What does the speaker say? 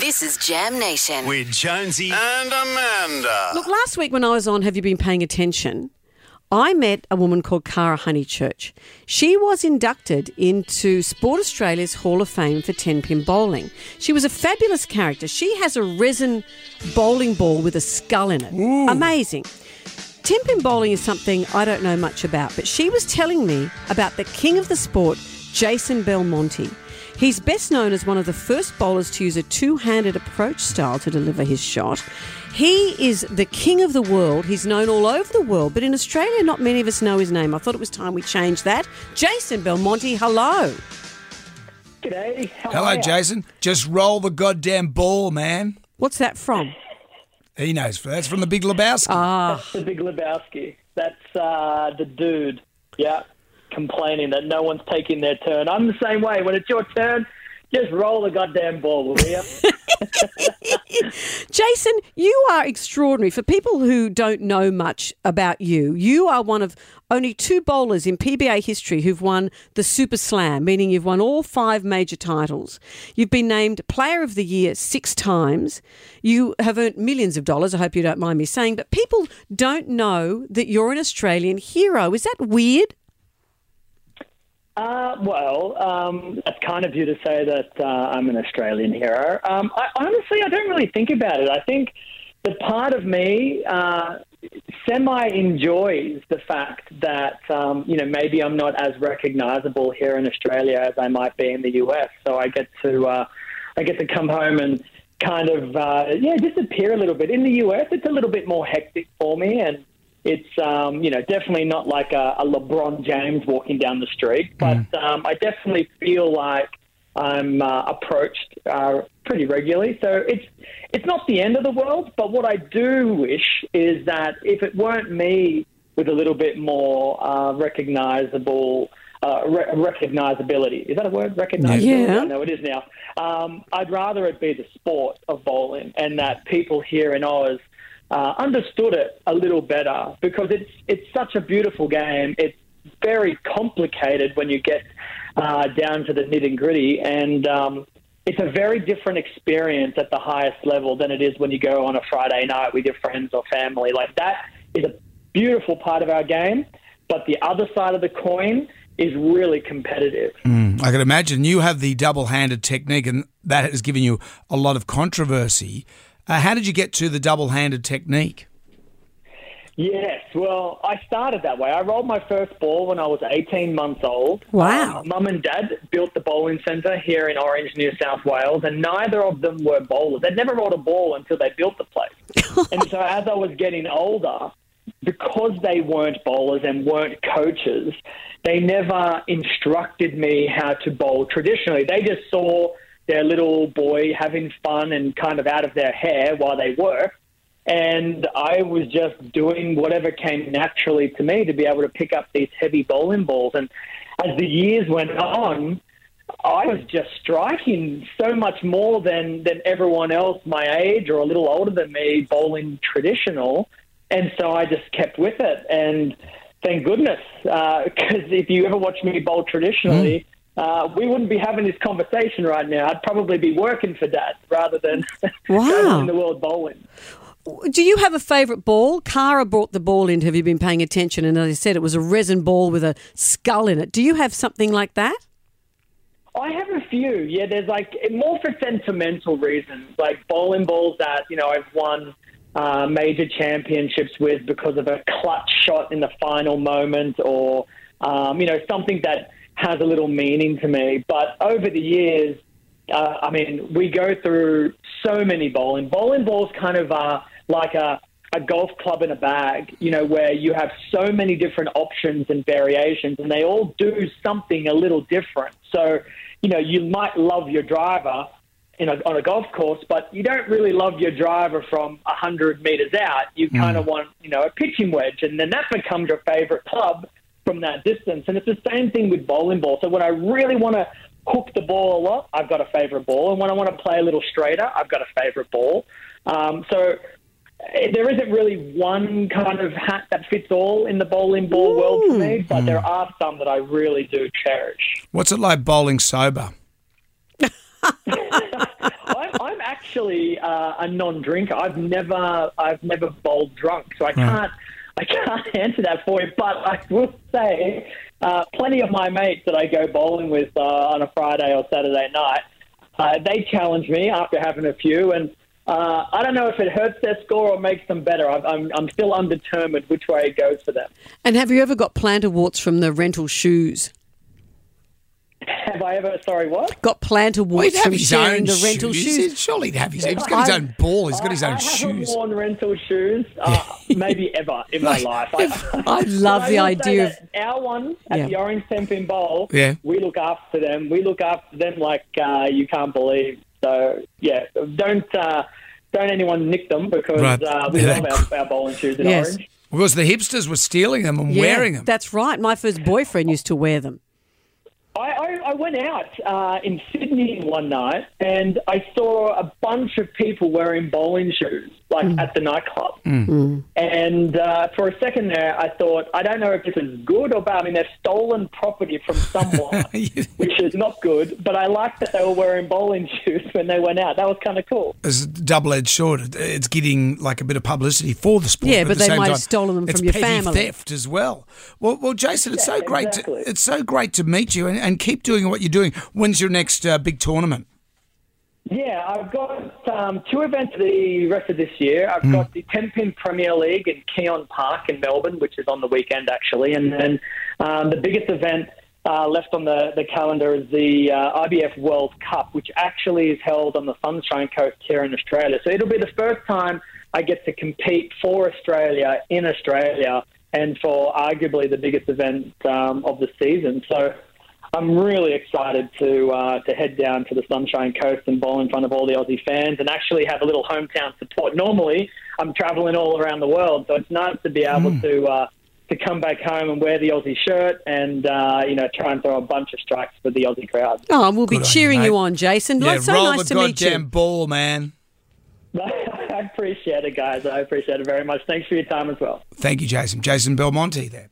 This is Jam Nation. with Jonesy and Amanda. Look, last week when I was on Have You Been Paying Attention? I met a woman called Cara Honeychurch. She was inducted into Sport Australia's Hall of Fame for 10 pin bowling. She was a fabulous character. She has a resin bowling ball with a skull in it. Amazing. 10 pin bowling is something I don't know much about, but she was telling me about the king of the sport, Jason Belmonte. He's best known as one of the first bowlers to use a two handed approach style to deliver his shot. He is the king of the world. He's known all over the world, but in Australia, not many of us know his name. I thought it was time we changed that. Jason Belmonte, hello. G'day. How Hello, are? Jason. Just roll the goddamn ball, man. What's that from? He knows. That's from the Big Lebowski. Ah, The Big Lebowski. That's uh, the dude. Yeah, complaining that no one's taking their turn. I'm the same way. When it's your turn, just roll the goddamn ball, will you? Jason, you are extraordinary. For people who don't know much about you, you are one of only two bowlers in PBA history who've won the Super Slam, meaning you've won all five major titles. You've been named Player of the Year six times. You have earned millions of dollars. I hope you don't mind me saying, but people don't know that you're an Australian hero. Is that weird? Uh, well, um, that's kind of you to say that uh, I'm an Australian hero. Um, I, honestly, I don't really think about it. I think the part of me uh, semi enjoys the fact that um, you know maybe I'm not as recognisable here in Australia as I might be in the US. So I get to uh, I get to come home and kind of uh, yeah disappear a little bit. In the US, it's a little bit more hectic for me and it's um, you know definitely not like a, a LeBron James walking down the street, but um, I definitely feel like I'm uh, approached uh, pretty regularly. So it's it's not the end of the world, but what I do wish is that if it weren't me with a little bit more uh, recognizable. Uh, re- recognizability is that a word? Recognizability. Yeah. Know it is now. Um, I'd rather it be the sport of bowling, and that people here in Oz uh, understood it a little better because it's it's such a beautiful game. It's very complicated when you get uh, down to the nitty gritty, and um, it's a very different experience at the highest level than it is when you go on a Friday night with your friends or family. Like that is a beautiful part of our game, but the other side of the coin is really competitive. I can imagine you have the double-handed technique, and that has given you a lot of controversy. Uh, how did you get to the double-handed technique? Yes, well, I started that way. I rolled my first ball when I was 18 months old. Wow. Um, Mum and Dad built the bowling centre here in Orange, New South Wales, and neither of them were bowlers. They'd never rolled a ball until they built the place. and so as I was getting older, because they weren't bowlers and weren't coaches, they never instructed me how to bowl traditionally. They just saw their little boy having fun and kind of out of their hair while they worked. And I was just doing whatever came naturally to me to be able to pick up these heavy bowling balls. And as the years went on, I was just striking so much more than, than everyone else my age or a little older than me bowling traditional. And so I just kept with it. And thank goodness, uh, because if you ever watch me bowl hmm. traditionally, uh, we wouldn't be having this conversation right now. I'd probably be working for Dad rather than Wow. traveling the world bowling. Do you have a favourite ball? Cara brought the ball in. Have you been paying attention? And as I said, it was a resin ball with a skull in it. Do you have something like that? I have a few. Yeah, there's like more for sentimental reasons, like bowling balls that you know I've won uh, major championships with because of a clutch shot in the final moment, or um, you know something that has a little meaning to me. But over the years, uh, I mean, we go through so many bowling. Bowling balls kind of are like a a golf club in a bag, you know, where you have so many different options and variations, and they all do something a little different. So, you know, you might love your driver in a, on a golf course, but you don't really love your driver from 100 meters out. You kind of want, you know, a pitching wedge, and then that becomes your favorite club from that distance. And it's the same thing with bowling ball. So when I really want to hook the ball a lot, I've got a favorite ball, and when I want to play a little straighter, I've got a favorite ball. Um, so eh, there isn't really one kind of hat that fits all in the bowling ball world for me, but there are some that I really do cherish. What's it like bowling sober? I'm, I'm actually uh, a non-drinker. I've never, I've never bowled drunk, so I can't, I can't answer that for you. But I will say, uh, plenty of my mates that I go bowling with uh, on a Friday or Saturday night, uh, they challenge me after having a few, and uh, I don't know if it hurts their score or makes them better. I'm, I'm, I'm still undetermined which way it goes for them. And have you ever got plantar warts from the rental shoes? Have I ever? Sorry, what? Got Well, warts he'd have from sharing own the rental shoes. shoes? Surely he'd have his. own. He's got his own ball. He's got his I, own I shoes. worn rental shoes, uh, maybe ever in my life. I, I love the say idea of our one at Yeah. the Orange Tenpin Bowl. Yeah. we look after them. We look after them like uh, you can't believe. So yeah, don't uh, don't anyone nick them because Right. uh, we Yeah. love our, our bowling shoes at Yes. Orange. Because the hipsters were stealing them and yeah, wearing them. That's right. My first boyfriend used to wear them. I, I, I went out uh, in Sydney one night and I saw a bunch of people wearing bowling shoes, like at the nightclub. And uh, for a second there, I thought, I don't know if this is good or bad. I mean, they've stolen property from someone, which is not good. But I liked that they were wearing bowling shoes when they went out. That was kind of cool. It's double-edged sword. It's getting like a bit of publicity for the sport. Yeah, at but the they same might have stolen them from your petty family. theft as well. Well, well, Jason, it's Yeah, so great. exactly. To, it's so great to meet you and, and keep doing what you're doing. When's your next uh, big tournament? Yeah, I've got um, two events the rest of this year. I've Hmm. got the Tenpin Premier League in Keon Park in Melbourne, which is on the weekend actually, and then um, the biggest event uh, left on the, the calendar is the uh, IBF World Cup, which actually is held on the Sunshine Coast here in Australia. So it'll be the first time I get to compete for Australia in Australia, and for arguably the biggest event um, of the season. So. I'm really excited to uh, to head down to the Sunshine Coast and bowl in front of all the Aussie fans and actually have a little hometown support. Normally, I'm traveling all around the world, so it's nice to be able to uh, to come back home and wear the Aussie shirt and uh, you know try and throw a bunch of strikes for the Aussie crowd. Oh, we'll be Good on you, cheering you, on, Jason. Yeah, It's so roll nice the to meet goddamn you. ball, man. I appreciate it, guys. I appreciate it very much. Thanks for your time as well. Thank you, Jason. Jason Belmonte there.